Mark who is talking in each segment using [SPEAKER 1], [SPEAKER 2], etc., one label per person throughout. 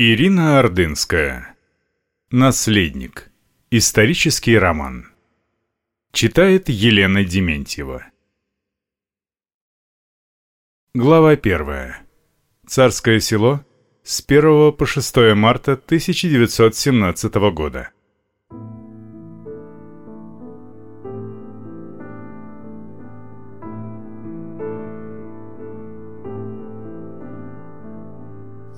[SPEAKER 1] Ирина Ордынская. Наследник. Исторический роман. Читает Елена Дементьева. Глава первая. Царское село с 1 по 6 марта 1917 года.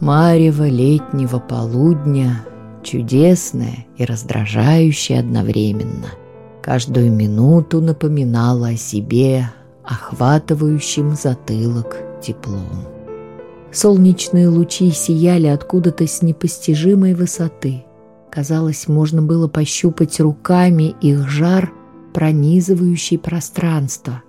[SPEAKER 2] Марево летнего полудня, чудесное и раздражающее одновременно, каждую минуту напоминало о себе охватывающим затылок теплом. Солнечные лучи сияли откуда-то с непостижимой высоты. Казалось, можно было пощупать руками их жар, пронизывающий пространство.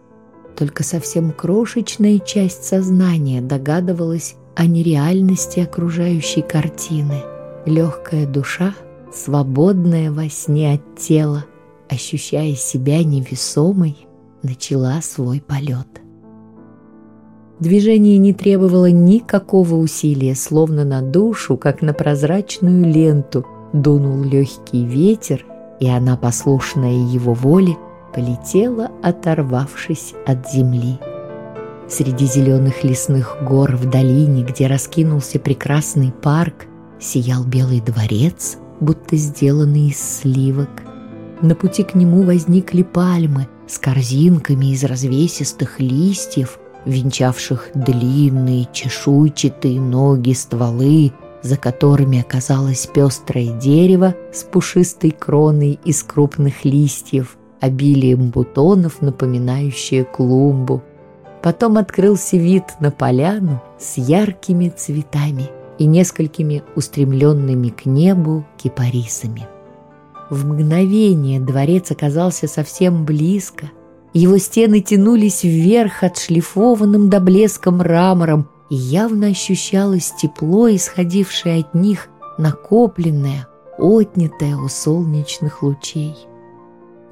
[SPEAKER 2] Только совсем крошечная часть сознания догадывалась о нереальности окружающей картины. Легкая душа, свободная во сне от тела, ощущая себя невесомой, начала свой полет. Движение не требовало никакого усилия, словно на душу, как на прозрачную ленту, дунул легкий ветер, и она, послушная его воле, полетела, оторвавшись от земли. Среди зеленых лесных гор в долине, где раскинулся прекрасный парк, сиял белый дворец, будто сделанный из сливок. На пути к нему возникли пальмы с корзинками из развесистых листьев, венчавших длинные чешуйчатые ноги стволы, за которыми оказалось пестрое дерево с пушистой кроной из крупных листьев, обилием бутонов, напоминающее клумбу. Потом открылся вид на поляну с яркими цветами и несколькими устремленными к небу кипарисами. В мгновение дворец оказался совсем близко. Его стены тянулись вверх отшлифованным до блеска мрамором, и явно ощущалось тепло, исходившее от них, накопленное, отнятое у солнечных лучей.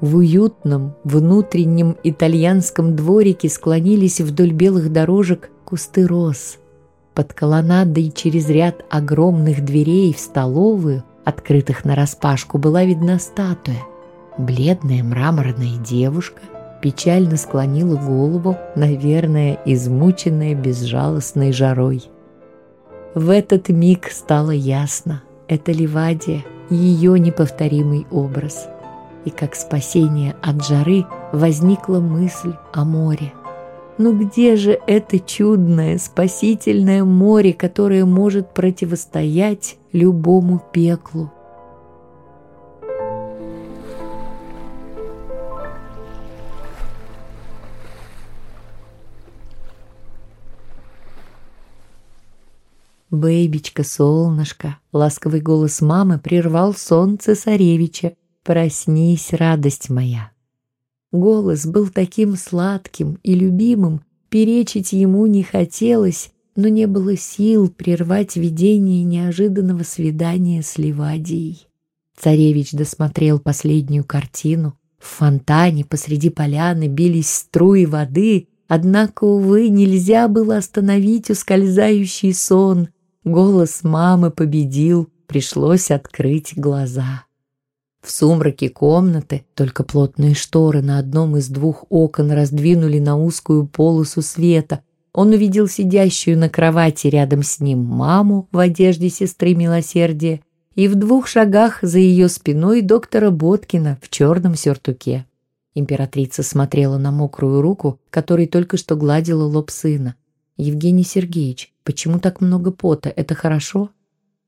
[SPEAKER 2] В уютном, внутреннем итальянском дворике склонились вдоль белых дорожек кусты роз. Под колоннадой через ряд огромных дверей в столовую, открытых нараспашку, была видна статуя. Бледная мраморная девушка печально склонила голову, наверное, измученная безжалостной жарой. В этот миг стало ясно – это Ливадия, ее неповторимый образ – и как спасение от жары возникла мысль о море. Но где же это чудное, спасительное море, которое может противостоять любому пеклу? «Бэйбичка, солнышко!» Ласковый голос мамы прервал сон цесаревича, проснись, радость моя. Голос был таким сладким и любимым, перечить ему не хотелось, но не было сил прервать видение неожиданного свидания с Ливадией. Царевич досмотрел последнюю картину. В фонтане посреди поляны бились струи воды, однако, увы, нельзя было остановить ускользающий сон. Голос мамы победил, пришлось открыть глаза. В сумраке комнаты только плотные шторы на одном из двух окон раздвинули на узкую полосу света. Он увидел сидящую на кровати рядом с ним маму в одежде сестры милосердия и в двух шагах за ее спиной доктора Боткина в черном сюртуке. Императрица смотрела на мокрую руку, которой только что гладила лоб сына. «Евгений Сергеевич, почему так много пота? Это хорошо?»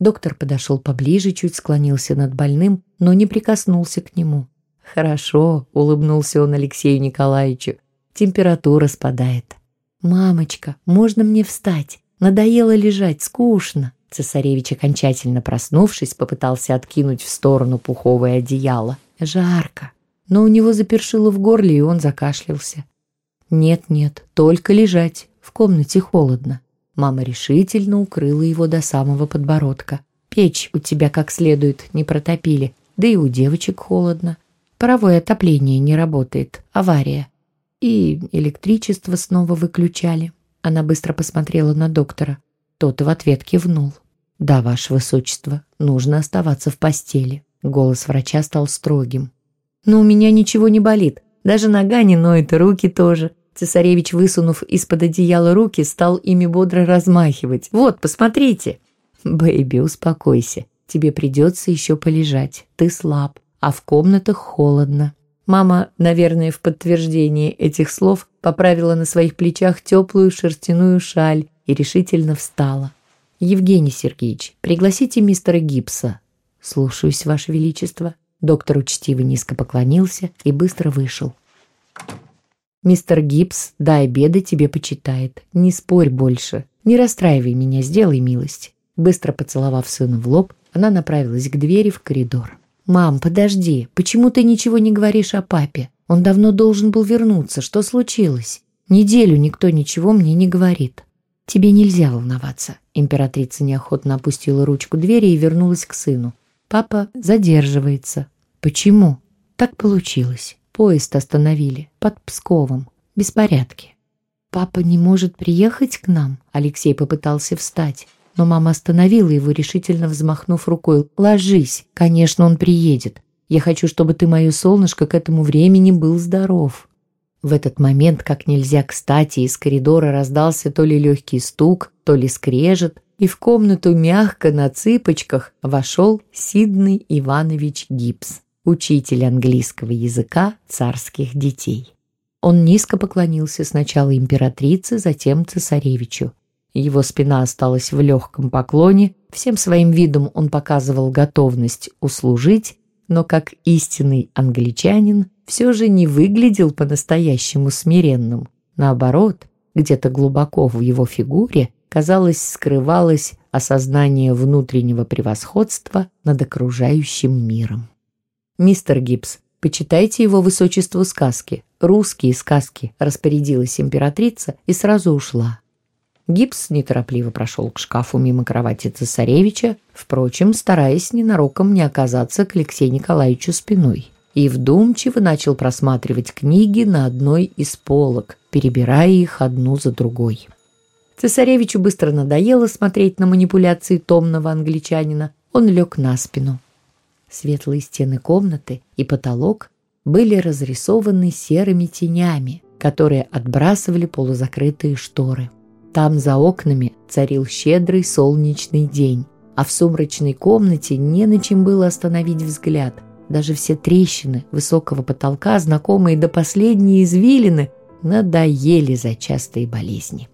[SPEAKER 2] Доктор подошел поближе, чуть склонился над больным, но не прикоснулся к нему. «Хорошо», — улыбнулся он Алексею Николаевичу. «Температура спадает». «Мамочка, можно мне встать? Надоело лежать, скучно». Цесаревич, окончательно проснувшись, попытался откинуть в сторону пуховое одеяло. «Жарко». Но у него запершило в горле, и он закашлялся. «Нет-нет, только лежать. В комнате холодно». Мама решительно укрыла его до самого подбородка. «Печь у тебя как следует не протопили, да и у девочек холодно. Паровое отопление не работает, авария. И электричество снова выключали». Она быстро посмотрела на доктора. Тот в ответ кивнул. «Да, ваше высочество, нужно оставаться в постели». Голос врача стал строгим. «Но у меня ничего не болит. Даже нога не ноет, руки тоже». Цесаревич, высунув из-под одеяла руки, стал ими бодро размахивать. «Вот, посмотрите!» «Бэйби, успокойся. Тебе придется еще полежать. Ты слаб, а в комнатах холодно». Мама, наверное, в подтверждение этих слов поправила на своих плечах теплую шерстяную шаль и решительно встала. «Евгений Сергеевич, пригласите мистера Гибса». «Слушаюсь, Ваше Величество». Доктор учтиво низко поклонился и быстро вышел. «Мистер Гибс до обеда тебе почитает. Не спорь больше. Не расстраивай меня, сделай милость». Быстро поцеловав сына в лоб, она направилась к двери в коридор. «Мам, подожди, почему ты ничего не говоришь о папе? Он давно должен был вернуться. Что случилось? Неделю никто ничего мне не говорит». «Тебе нельзя волноваться». Императрица неохотно опустила ручку двери и вернулась к сыну. «Папа задерживается». «Почему?» «Так получилось. Поезд остановили. Под Псковом. Беспорядки». «Папа не может приехать к нам?» Алексей попытался встать. Но мама остановила его, решительно взмахнув рукой. «Ложись. Конечно, он приедет. Я хочу, чтобы ты, мое солнышко, к этому времени был здоров». В этот момент, как нельзя кстати, из коридора раздался то ли легкий стук, то ли скрежет, и в комнату мягко на цыпочках вошел Сидный Иванович Гипс, учитель английского языка царских детей. Он низко поклонился сначала императрице, затем цесаревичу. Его спина осталась в легком поклоне, всем своим видом он показывал готовность услужить, но как истинный англичанин все же не выглядел по-настоящему смиренным. Наоборот, где-то глубоко в его фигуре, казалось, скрывалось осознание внутреннего превосходства над окружающим миром. «Мистер Гибс, почитайте его высочеству сказки, русские сказки», распорядилась императрица и сразу ушла. Гипс неторопливо прошел к шкафу мимо кровати цесаревича, впрочем, стараясь ненароком не оказаться к Алексею Николаевичу спиной и вдумчиво начал просматривать книги на одной из полок, перебирая их одну за другой. Цесаревичу быстро надоело смотреть на манипуляции томного англичанина. Он лег на спину. Светлые стены комнаты и потолок были разрисованы серыми тенями, которые отбрасывали полузакрытые шторы. Там за окнами царил щедрый солнечный день, а в сумрачной комнате не на чем было остановить взгляд – даже все трещины высокого потолка, знакомые до последней извилины, надоели за частые болезни.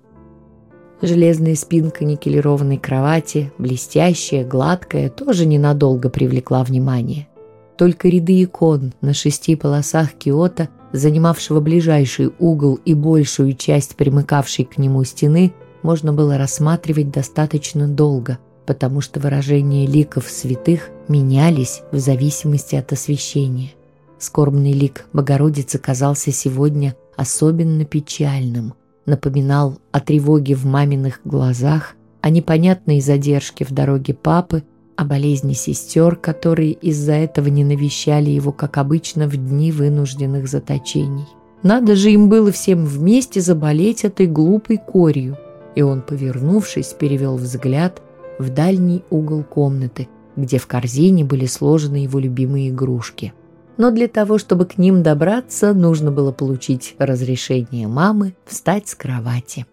[SPEAKER 2] Железная спинка никелированной кровати, блестящая, гладкая, тоже ненадолго привлекла внимание. Только ряды икон на шести полосах киота, занимавшего ближайший угол и большую часть примыкавшей к нему стены, можно было рассматривать достаточно долго – потому что выражения ликов святых менялись в зависимости от освещения. Скорбный лик Богородицы казался сегодня особенно печальным, напоминал о тревоге в маминых глазах, о непонятной задержке в дороге папы, о болезни сестер, которые из-за этого не навещали его, как обычно, в дни вынужденных заточений. Надо же им было всем вместе заболеть этой глупой корью. И он, повернувшись, перевел взгляд в дальний угол комнаты, где в корзине были сложены его любимые игрушки. Но для того, чтобы к ним добраться, нужно было получить разрешение мамы встать с кровати.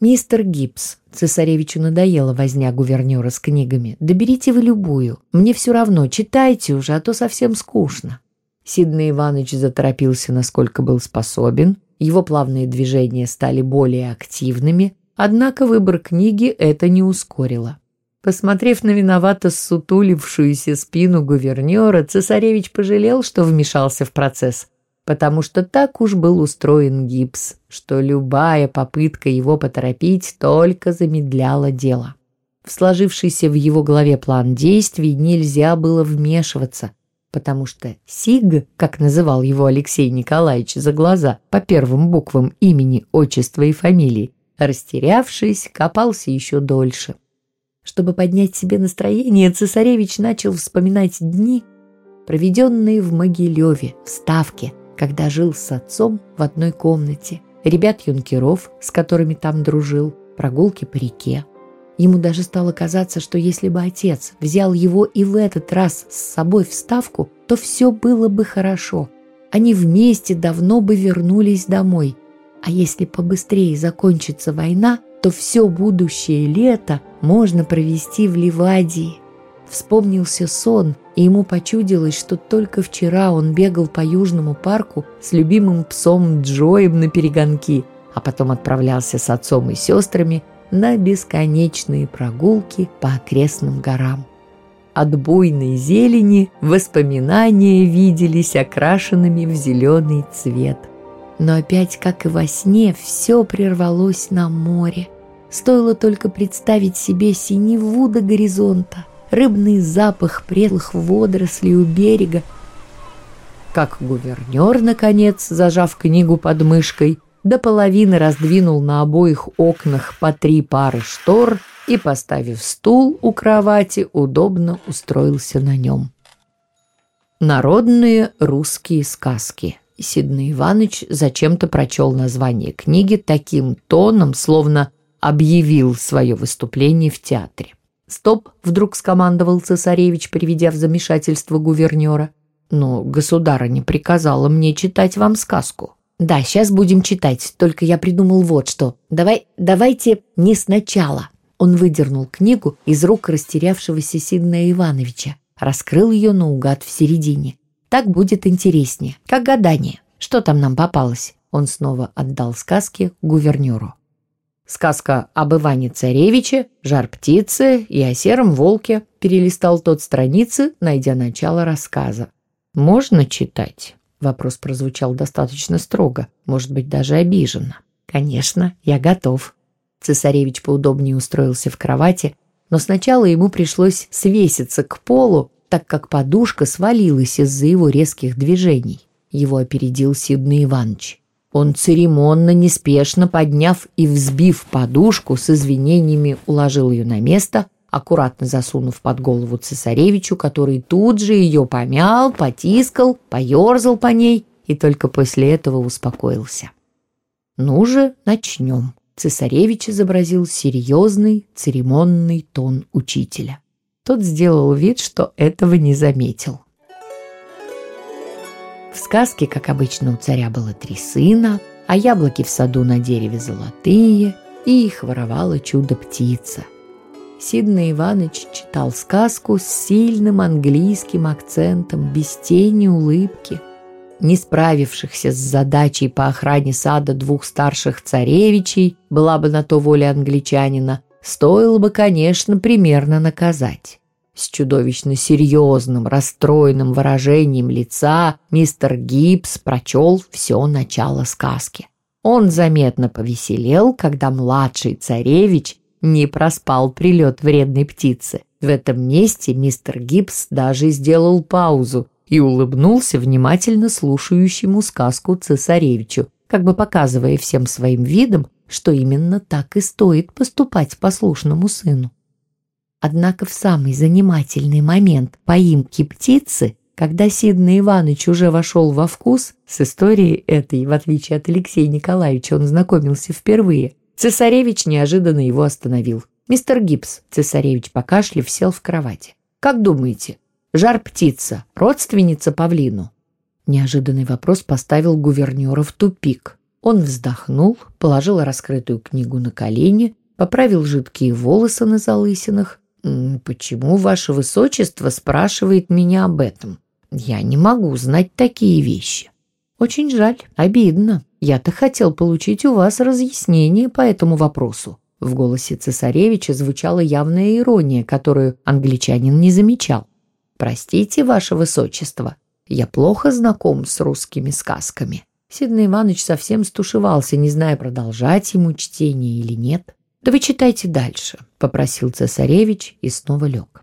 [SPEAKER 2] «Мистер Гибс, цесаревичу надоело возня гувернера с книгами. Доберите вы любую. Мне все равно, читайте уже, а то совсем скучно». Сидный Иванович заторопился, насколько был способен. Его плавные движения стали более активными, Однако выбор книги это не ускорило. Посмотрев на виновато ссутулившуюся спину гувернера, цесаревич пожалел, что вмешался в процесс, потому что так уж был устроен гипс, что любая попытка его поторопить только замедляла дело. В сложившийся в его голове план действий нельзя было вмешиваться, потому что Сиг, как называл его Алексей Николаевич за глаза по первым буквам имени, отчества и фамилии, Растерявшись, копался еще дольше. Чтобы поднять себе настроение, цесаревич начал вспоминать дни, проведенные в Могилеве, в Ставке, когда жил с отцом в одной комнате, ребят-юнкеров, с которыми там дружил, прогулки по реке. Ему даже стало казаться, что если бы отец взял его и в этот раз с собой в ставку, то все было бы хорошо. Они вместе давно бы вернулись домой. А если побыстрее закончится война, то все будущее лето можно провести в Ливадии. Вспомнился сон, и ему почудилось, что только вчера он бегал по Южному парку с любимым псом Джоем на перегонки, а потом отправлялся с отцом и сестрами на бесконечные прогулки по окрестным горам. От буйной зелени воспоминания виделись окрашенными в зеленый цвет. Но опять, как и во сне, все прервалось на море. Стоило только представить себе синеву до горизонта, рыбный запах предлых водорослей у берега, как гувернер, наконец, зажав книгу под мышкой, до половины раздвинул на обоих окнах по три пары штор и, поставив стул у кровати, удобно устроился на нем. Народные русские сказки. Сидный Иванович зачем-то прочел название книги таким тоном, словно объявил свое выступление в театре. «Стоп!» — вдруг скомандовал цесаревич, приведя в замешательство гувернера. «Но государыня приказала мне читать вам сказку». «Да, сейчас будем читать, только я придумал вот что. Давай, давайте не сначала». Он выдернул книгу из рук растерявшегося Сидная Ивановича, раскрыл ее наугад в середине. «Так будет интереснее, как гадание. Что там нам попалось?» Он снова отдал сказки гувернеру. Сказка об Иване Царевиче, жар птицы и о сером волке перелистал тот страницы, найдя начало рассказа. «Можно читать?» Вопрос прозвучал достаточно строго, может быть, даже обиженно. «Конечно, я готов». Цесаревич поудобнее устроился в кровати, но сначала ему пришлось свеситься к полу, так как подушка свалилась из-за его резких движений. Его опередил Сидный Иванович. Он церемонно, неспешно подняв и взбив подушку, с извинениями уложил ее на место, аккуратно засунув под голову цесаревичу, который тут же ее помял, потискал, поерзал по ней и только после этого успокоился. «Ну же, начнем». Цесаревич изобразил серьезный, церемонный тон учителя. Тот сделал вид, что этого не заметил. В сказке, как обычно, у царя было три сына, а яблоки в саду на дереве золотые, и их воровала чудо-птица. Сидный Иванович читал сказку с сильным английским акцентом, без тени улыбки. Не справившихся с задачей по охране сада двух старших царевичей, была бы на то воля англичанина, стоило бы, конечно, примерно наказать. С чудовищно серьезным, расстроенным выражением лица мистер Гибс прочел все начало сказки. Он заметно повеселел, когда младший царевич не проспал прилет вредной птицы. В этом месте мистер Гибс даже сделал паузу и улыбнулся внимательно слушающему сказку цесаревичу, как бы показывая всем своим видом, что именно так и стоит поступать послушному сыну. Однако в самый занимательный момент поимки птицы, когда Сидный Иванович уже вошел во вкус, с историей этой, в отличие от Алексея Николаевича, он знакомился впервые, Цесаревич неожиданно его остановил. «Мистер Гибс», — цесаревич покашлив, сел в кровати. «Как думаете, жар-птица — родственница павлину?» Неожиданный вопрос поставил гувернера в тупик. Он вздохнул, положил раскрытую книгу на колени, поправил жидкие волосы на залысинах. «Почему ваше высочество спрашивает меня об этом? Я не могу знать такие вещи». «Очень жаль, обидно. Я-то хотел получить у вас разъяснение по этому вопросу». В голосе цесаревича звучала явная ирония, которую англичанин не замечал. «Простите, ваше высочество, я плохо знаком с русскими сказками». Сидный Иванович совсем стушевался, не зная, продолжать ему чтение или нет. «Да вы читайте дальше», — попросил цесаревич и снова лег.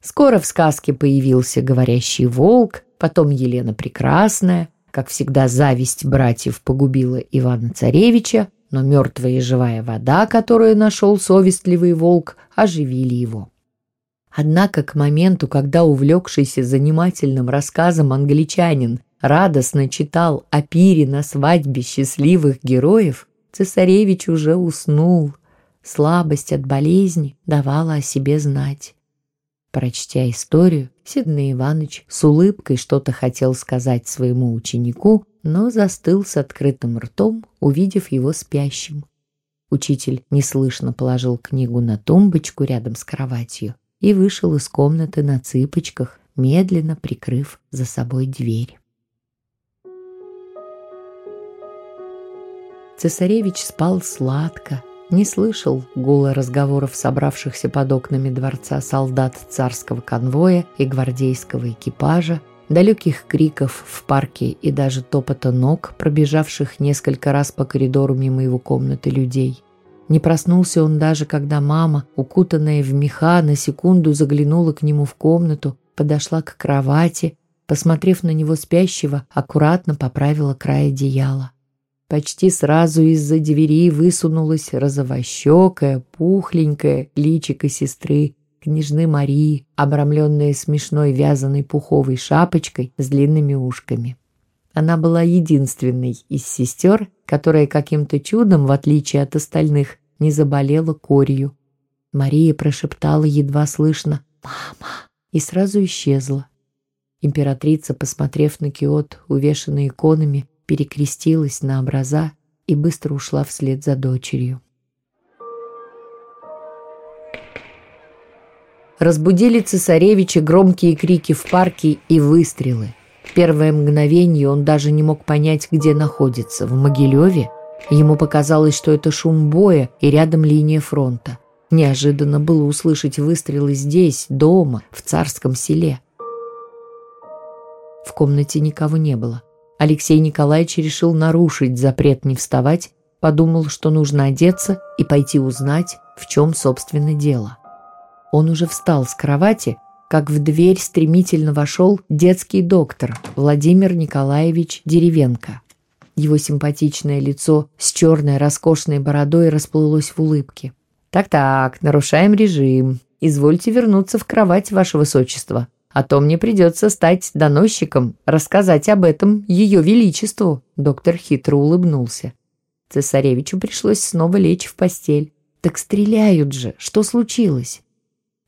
[SPEAKER 2] Скоро в сказке появился говорящий волк, потом Елена Прекрасная, как всегда, зависть братьев погубила Ивана-Царевича, но мертвая и живая вода, которую нашел совестливый волк, оживили его. Однако к моменту, когда увлекшийся занимательным рассказом англичанин радостно читал о пире на свадьбе счастливых героев, цесаревич уже уснул. слабость от болезни давала о себе знать. Прочтя историю, Сиднey Иванович с улыбкой что-то хотел сказать своему ученику, но застыл с открытым ртом, увидев его спящим. Учитель неслышно положил книгу на тумбочку рядом с кроватью и вышел из комнаты на цыпочках, медленно прикрыв за собой дверь. Цесаревич спал сладко, не слышал гула разговоров собравшихся под окнами дворца солдат царского конвоя и гвардейского экипажа, далеких криков в парке и даже топота ног, пробежавших несколько раз по коридору мимо его комнаты людей. Не проснулся он даже, когда мама, укутанная в меха, на секунду заглянула к нему в комнату, подошла к кровати, посмотрев на него спящего, аккуратно поправила край одеяла. Почти сразу из-за двери высунулась розовощекая, пухленькая личико сестры, княжны Марии, обрамленная смешной вязаной пуховой шапочкой с длинными ушками. Она была единственной из сестер, которая каким-то чудом, в отличие от остальных, не заболела корью. Мария прошептала едва слышно «Мама!» и сразу исчезла. Императрица, посмотрев на киот, увешанный иконами, перекрестилась на образа и быстро ушла вслед за дочерью. Разбудили цесаревича громкие крики в парке и выстрелы. Первое мгновение он даже не мог понять, где находится, в Могилеве. Ему показалось, что это шум боя и рядом линия фронта. Неожиданно было услышать выстрелы здесь, дома, в царском селе. В комнате никого не было. Алексей Николаевич решил нарушить запрет не вставать, подумал, что нужно одеться и пойти узнать, в чем, собственно, дело. Он уже встал с кровати, как в дверь стремительно вошел детский доктор Владимир Николаевич Деревенко. Его симпатичное лицо с черной роскошной бородой расплылось в улыбке. «Так-так, нарушаем режим. Извольте вернуться в кровать, ваше высочество», а то мне придется стать доносчиком, рассказать об этом ее величеству». Доктор хитро улыбнулся. Цесаревичу пришлось снова лечь в постель. «Так стреляют же! Что случилось?»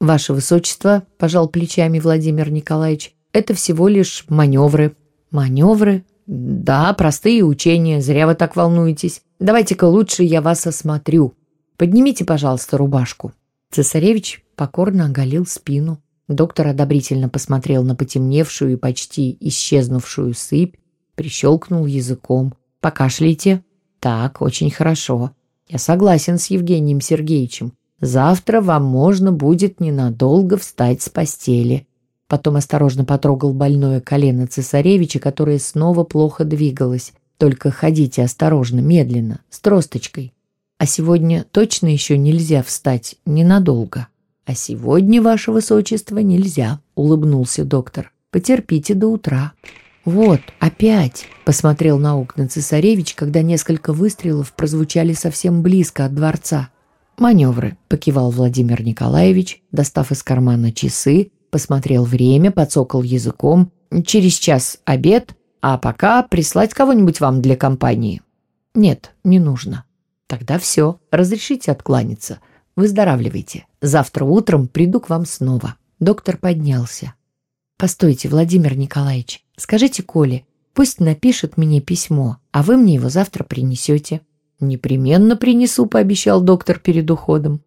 [SPEAKER 2] «Ваше высочество», – пожал плечами Владимир Николаевич, – «это всего лишь маневры». «Маневры?» «Да, простые учения, зря вы так волнуетесь. Давайте-ка лучше я вас осмотрю. Поднимите, пожалуйста, рубашку». Цесаревич покорно оголил спину. Доктор одобрительно посмотрел на потемневшую и почти исчезнувшую сыпь, прищелкнул языком. «Покашляйте». «Так, очень хорошо. Я согласен с Евгением Сергеевичем. Завтра вам можно будет ненадолго встать с постели». Потом осторожно потрогал больное колено цесаревича, которое снова плохо двигалось. «Только ходите осторожно, медленно, с тросточкой. А сегодня точно еще нельзя встать ненадолго». «А сегодня, ваше высочество, нельзя», — улыбнулся доктор. «Потерпите до утра». «Вот, опять!» — посмотрел на окна цесаревич, когда несколько выстрелов прозвучали совсем близко от дворца. «Маневры», — покивал Владимир Николаевич, достав из кармана часы, посмотрел время, подсокал языком. «Через час обед, а пока прислать кого-нибудь вам для компании». «Нет, не нужно». «Тогда все, разрешите откланяться. Выздоравливайте. Завтра утром приду к вам снова». Доктор поднялся. «Постойте, Владимир Николаевич, скажите Коле, пусть напишет мне письмо, а вы мне его завтра принесете». «Непременно принесу», — пообещал доктор перед уходом.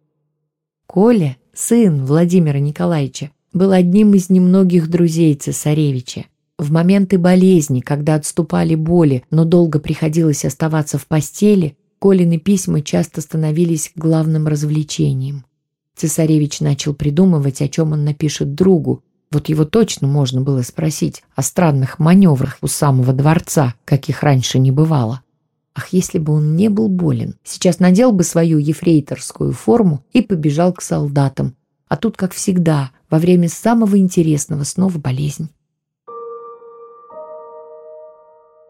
[SPEAKER 2] Коля, сын Владимира Николаевича, был одним из немногих друзей цесаревича. В моменты болезни, когда отступали боли, но долго приходилось оставаться в постели, Колины письма часто становились главным развлечением. Цесаревич начал придумывать, о чем он напишет другу. Вот его точно можно было спросить о странных маневрах у самого дворца, каких раньше не бывало. Ах, если бы он не был болен, сейчас надел бы свою ефрейторскую форму и побежал к солдатам. А тут, как всегда, во время самого интересного снова болезнь.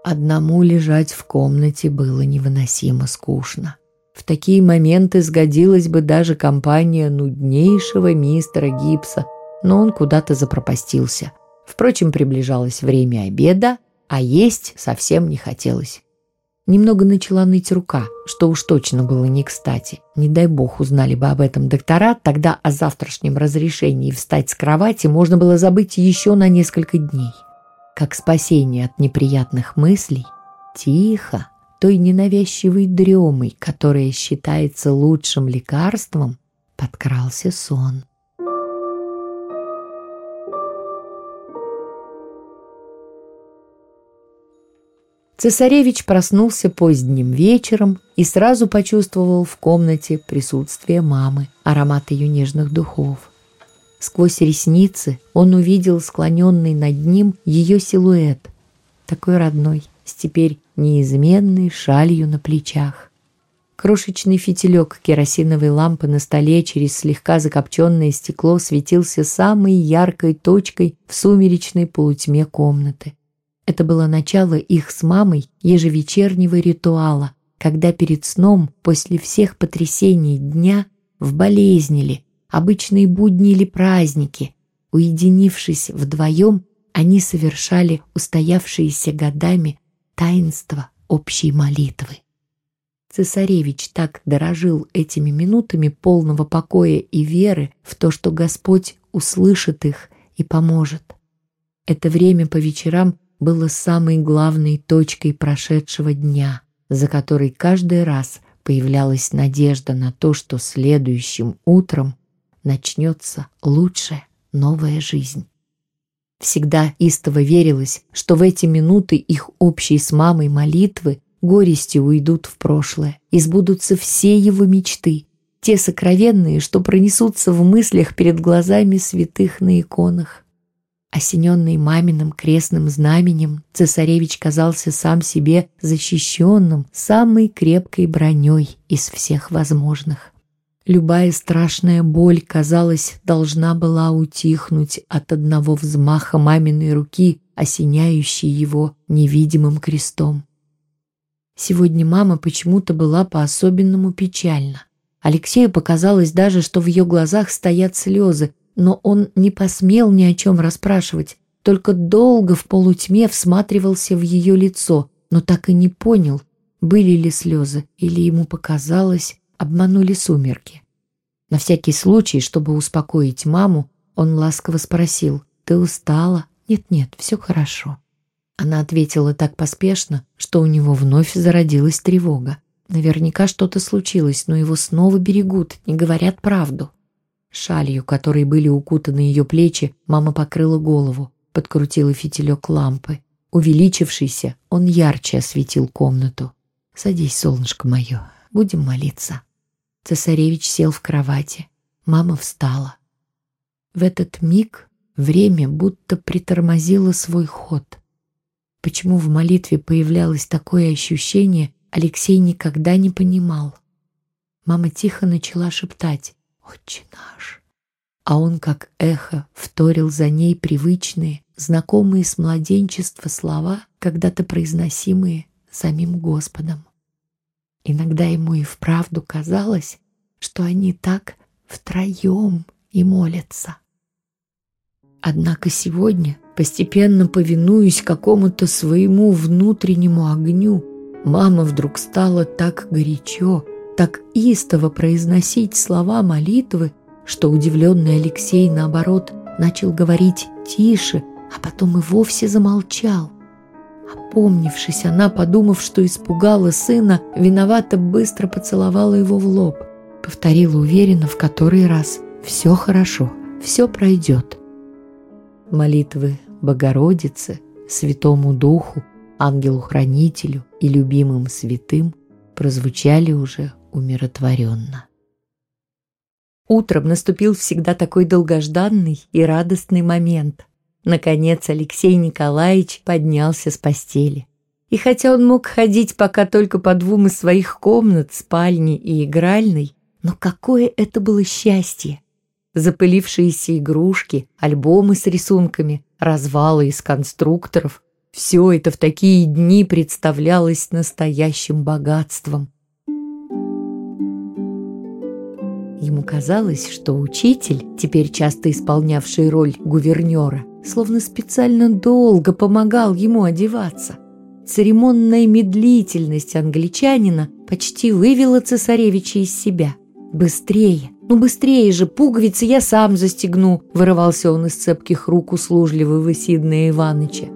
[SPEAKER 2] Одному лежать в комнате было невыносимо скучно. В такие моменты сгодилась бы даже компания нуднейшего мистера Гипса, но он куда-то запропастился. Впрочем, приближалось время обеда, а есть совсем не хотелось. Немного начала ныть рука, что уж точно было не кстати. Не дай бог узнали бы об этом доктора, тогда о завтрашнем разрешении встать с кровати можно было забыть еще на несколько дней. Как спасение от неприятных мыслей, тихо, той ненавязчивой дремой, которая считается лучшим лекарством, подкрался сон. Цесаревич проснулся поздним вечером и сразу почувствовал в комнате присутствие мамы, аромат ее нежных духов. Сквозь ресницы он увидел склоненный над ним ее силуэт, такой родной, с теперь неизменной шалью на плечах. Крошечный фитилек керосиновой лампы на столе через слегка закопченное стекло светился самой яркой точкой в сумеречной полутьме комнаты. Это было начало их с мамой ежевечернего ритуала, когда перед сном, после всех потрясений дня, в болезни ли, обычные будни или праздники, уединившись вдвоем, они совершали устоявшиеся годами таинство общей молитвы. Цесаревич так дорожил этими минутами полного покоя и веры в то, что Господь услышит их и поможет. Это время по вечерам было самой главной точкой прошедшего дня, за которой каждый раз появлялась надежда на то, что следующим утром начнется лучшая новая жизнь. Всегда истово верилось, что в эти минуты их общей с мамой молитвы горести уйдут в прошлое, и сбудутся все его мечты, те сокровенные, что пронесутся в мыслях перед глазами святых на иконах. Осененный маминым крестным знаменем, цесаревич казался сам себе защищенным самой крепкой броней из всех возможных. Любая страшная боль, казалось, должна была утихнуть от одного взмаха маминой руки, осеняющей его невидимым крестом. Сегодня мама почему-то была по-особенному печальна. Алексею показалось даже, что в ее глазах стоят слезы, но он не посмел ни о чем расспрашивать, только долго в полутьме всматривался в ее лицо, но так и не понял, были ли слезы или ему показалось, обманули сумерки. На всякий случай, чтобы успокоить маму, он ласково спросил, «Ты устала?» «Нет-нет, все хорошо». Она ответила так поспешно, что у него вновь зародилась тревога. Наверняка что-то случилось, но его снова берегут, не говорят правду. Шалью, которой были укутаны ее плечи, мама покрыла голову, подкрутила фитилек лампы. Увеличившийся, он ярче осветил комнату. «Садись, солнышко мое, будем молиться». Цесаревич сел в кровати. Мама встала. В этот миг время будто притормозило свой ход. Почему в молитве появлялось такое ощущение, Алексей никогда не понимал. Мама тихо начала шептать «Отче наш!» А он, как эхо, вторил за ней привычные, знакомые с младенчества слова, когда-то произносимые самим Господом. Иногда ему и вправду казалось, что они так втроем и молятся. Однако сегодня, постепенно повинуясь какому-то своему внутреннему огню, мама вдруг стала так горячо, так истово произносить слова молитвы, что удивленный Алексей, наоборот, начал говорить тише, а потом и вовсе замолчал. Опомнившись, она, подумав, что испугала сына, виновато быстро поцеловала его в лоб. Повторила уверенно в который раз «Все хорошо, все пройдет». Молитвы Богородице, Святому Духу, Ангелу-Хранителю и любимым святым прозвучали уже умиротворенно. Утром наступил всегда такой долгожданный и радостный момент. Наконец Алексей Николаевич поднялся с постели. И хотя он мог ходить пока только по двум из своих комнат, спальни и игральной, но какое это было счастье! Запылившиеся игрушки, альбомы с рисунками, развалы из конструкторов — все это в такие дни представлялось настоящим богатством. Ему казалось, что учитель, теперь часто исполнявший роль гувернера, словно специально долго помогал ему одеваться. Церемонная медлительность англичанина почти вывела цесаревича из себя. «Быстрее! Ну быстрее же! Пуговицы я сам застегну!» Вырывался он из цепких рук услужливого Сиднея Иваныча.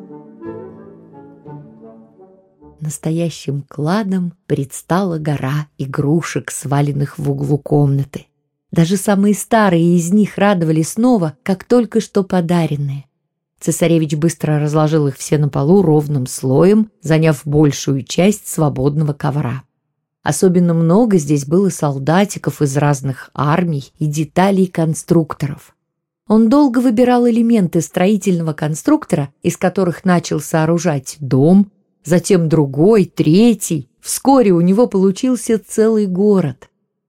[SPEAKER 2] Настоящим кладом предстала гора игрушек, сваленных в углу комнаты. Даже самые старые из них радовали снова, как только что подаренные. Цесаревич быстро разложил их все на полу ровным слоем, заняв большую часть свободного ковра. Особенно много здесь было солдатиков из разных армий и деталей конструкторов. Он долго выбирал элементы строительного конструктора, из которых начал сооружать дом, затем другой, третий. Вскоре у него получился целый город.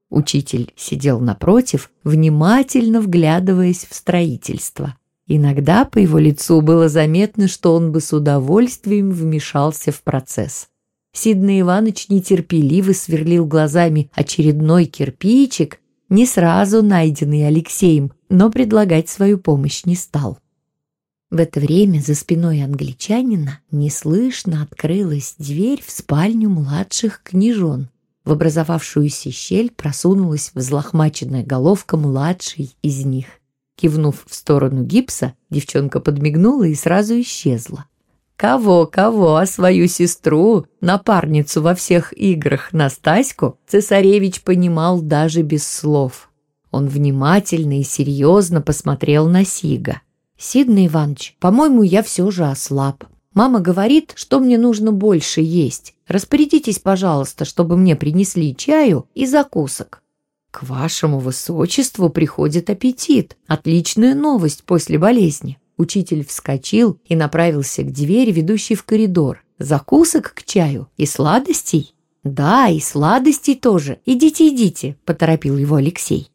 [SPEAKER 2] Учитель сидел напротив, внимательно вглядываясь в строительство. Иногда по его лицу было заметно, что он бы с удовольствием вмешался в процесс. Сидный Иванович нетерпеливо сверлил глазами очередной кирпичик, не сразу найденный Алексеем, но предлагать свою помощь не стал. В это время за спиной англичанина неслышно открылась дверь в спальню младших княжон. В образовавшуюся щель просунулась взлохмаченная головка младшей из них. Кивнув в сторону гипса, девчонка подмигнула и сразу исчезла. Кого, кого, а свою сестру, напарницу во всех играх, Настаську, цесаревич понимал даже без слов. Он внимательно и серьезно посмотрел на Сига. «Сидный Иванович, по-моему, я все же ослаб. Мама говорит, что мне нужно больше есть. Распорядитесь, пожалуйста, чтобы мне принесли чаю и закусок». «К вашему высочеству приходит аппетит. Отличная новость после болезни». Учитель вскочил и направился к двери, ведущей в коридор. «Закусок к чаю и сладостей?» «Да, и сладостей тоже. Идите, идите», – поторопил его Алексей.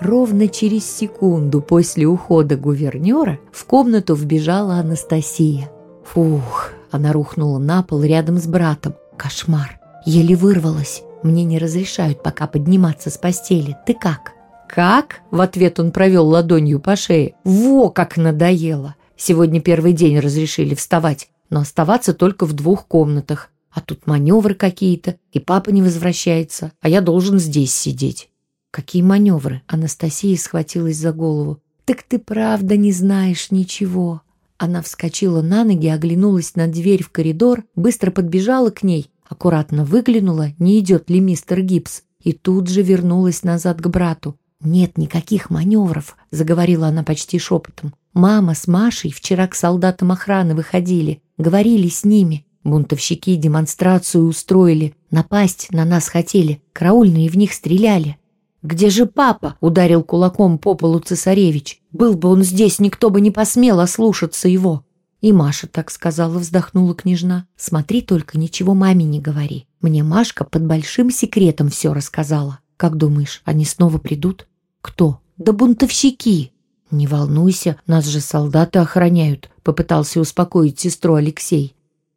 [SPEAKER 2] Ровно через секунду после ухода гувернера в комнату вбежала Анастасия. Фух, она рухнула на пол рядом с братом. Кошмар. Еле вырвалась. Мне не разрешают пока подниматься с постели. Ты как? «Как?» – в ответ он провел ладонью по шее. «Во, как надоело! Сегодня первый день разрешили вставать, но оставаться только в двух комнатах. А тут маневры какие-то, и папа не возвращается, а я должен здесь сидеть». «Какие маневры?» – Анастасия схватилась за голову. «Так ты правда не знаешь ничего». Она вскочила на ноги, оглянулась на дверь в коридор, быстро подбежала к ней, аккуратно выглянула, не идет ли мистер Гибс, и тут же вернулась назад к брату. «Нет никаких маневров», — заговорила она почти шепотом. «Мама с Машей вчера к солдатам охраны выходили, говорили с ними. Бунтовщики демонстрацию устроили, напасть на нас хотели, караульные в них стреляли». «Где же папа?» — ударил кулаком по полу цесаревич. «Был бы он здесь, никто бы не посмел ослушаться его». И Маша так сказала, вздохнула княжна. «Смотри только, ничего маме не говори. Мне Машка под большим секретом все рассказала. Как думаешь, они снова придут? Кто? Да бунтовщики. Не волнуйся, нас же солдаты охраняют, попытался успокоить сестру Алексей.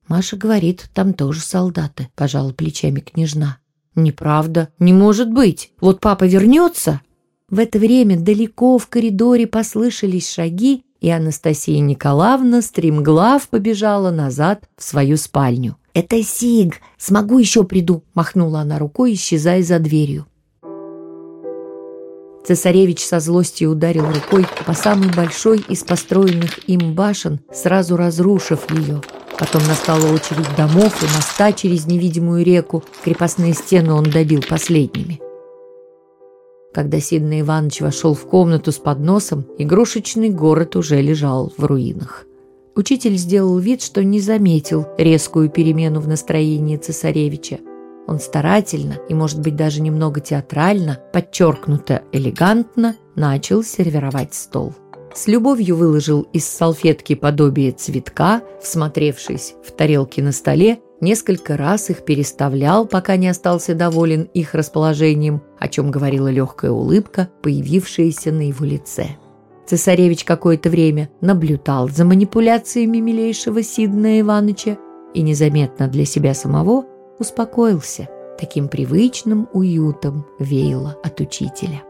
[SPEAKER 2] Маша говорит, там тоже солдаты, пожала плечами княжна. Неправда, не может быть. Вот папа вернется. В это время далеко в коридоре послышались шаги, и Анастасия Николаевна стремглав побежала назад в свою спальню. «Это Сиг! Смогу еще приду!» – махнула она рукой, исчезая за дверью. Цесаревич со злостью ударил рукой по самой большой из построенных им башен, сразу разрушив ее. Потом настала очередь домов и моста через невидимую реку. Крепостные стены он добил последними. Когда Сидный Иванович вошел в комнату с подносом, игрушечный город уже лежал в руинах. Учитель сделал вид, что не заметил резкую перемену в настроении цесаревича. Он старательно и, может быть, даже немного театрально, подчеркнуто элегантно, начал сервировать стол. С любовью выложил из салфетки подобие цветка, всмотревшись в тарелки на столе, несколько раз их переставлял, пока не остался доволен их расположением, о чем говорила легкая улыбка, появившаяся на его лице. Цесаревич какое-то время наблюдал за манипуляциями милейшего Сидна Иваныча и незаметно для себя самого успокоился. Таким привычным уютом веяло от учителя.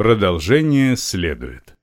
[SPEAKER 1] Продолжение следует.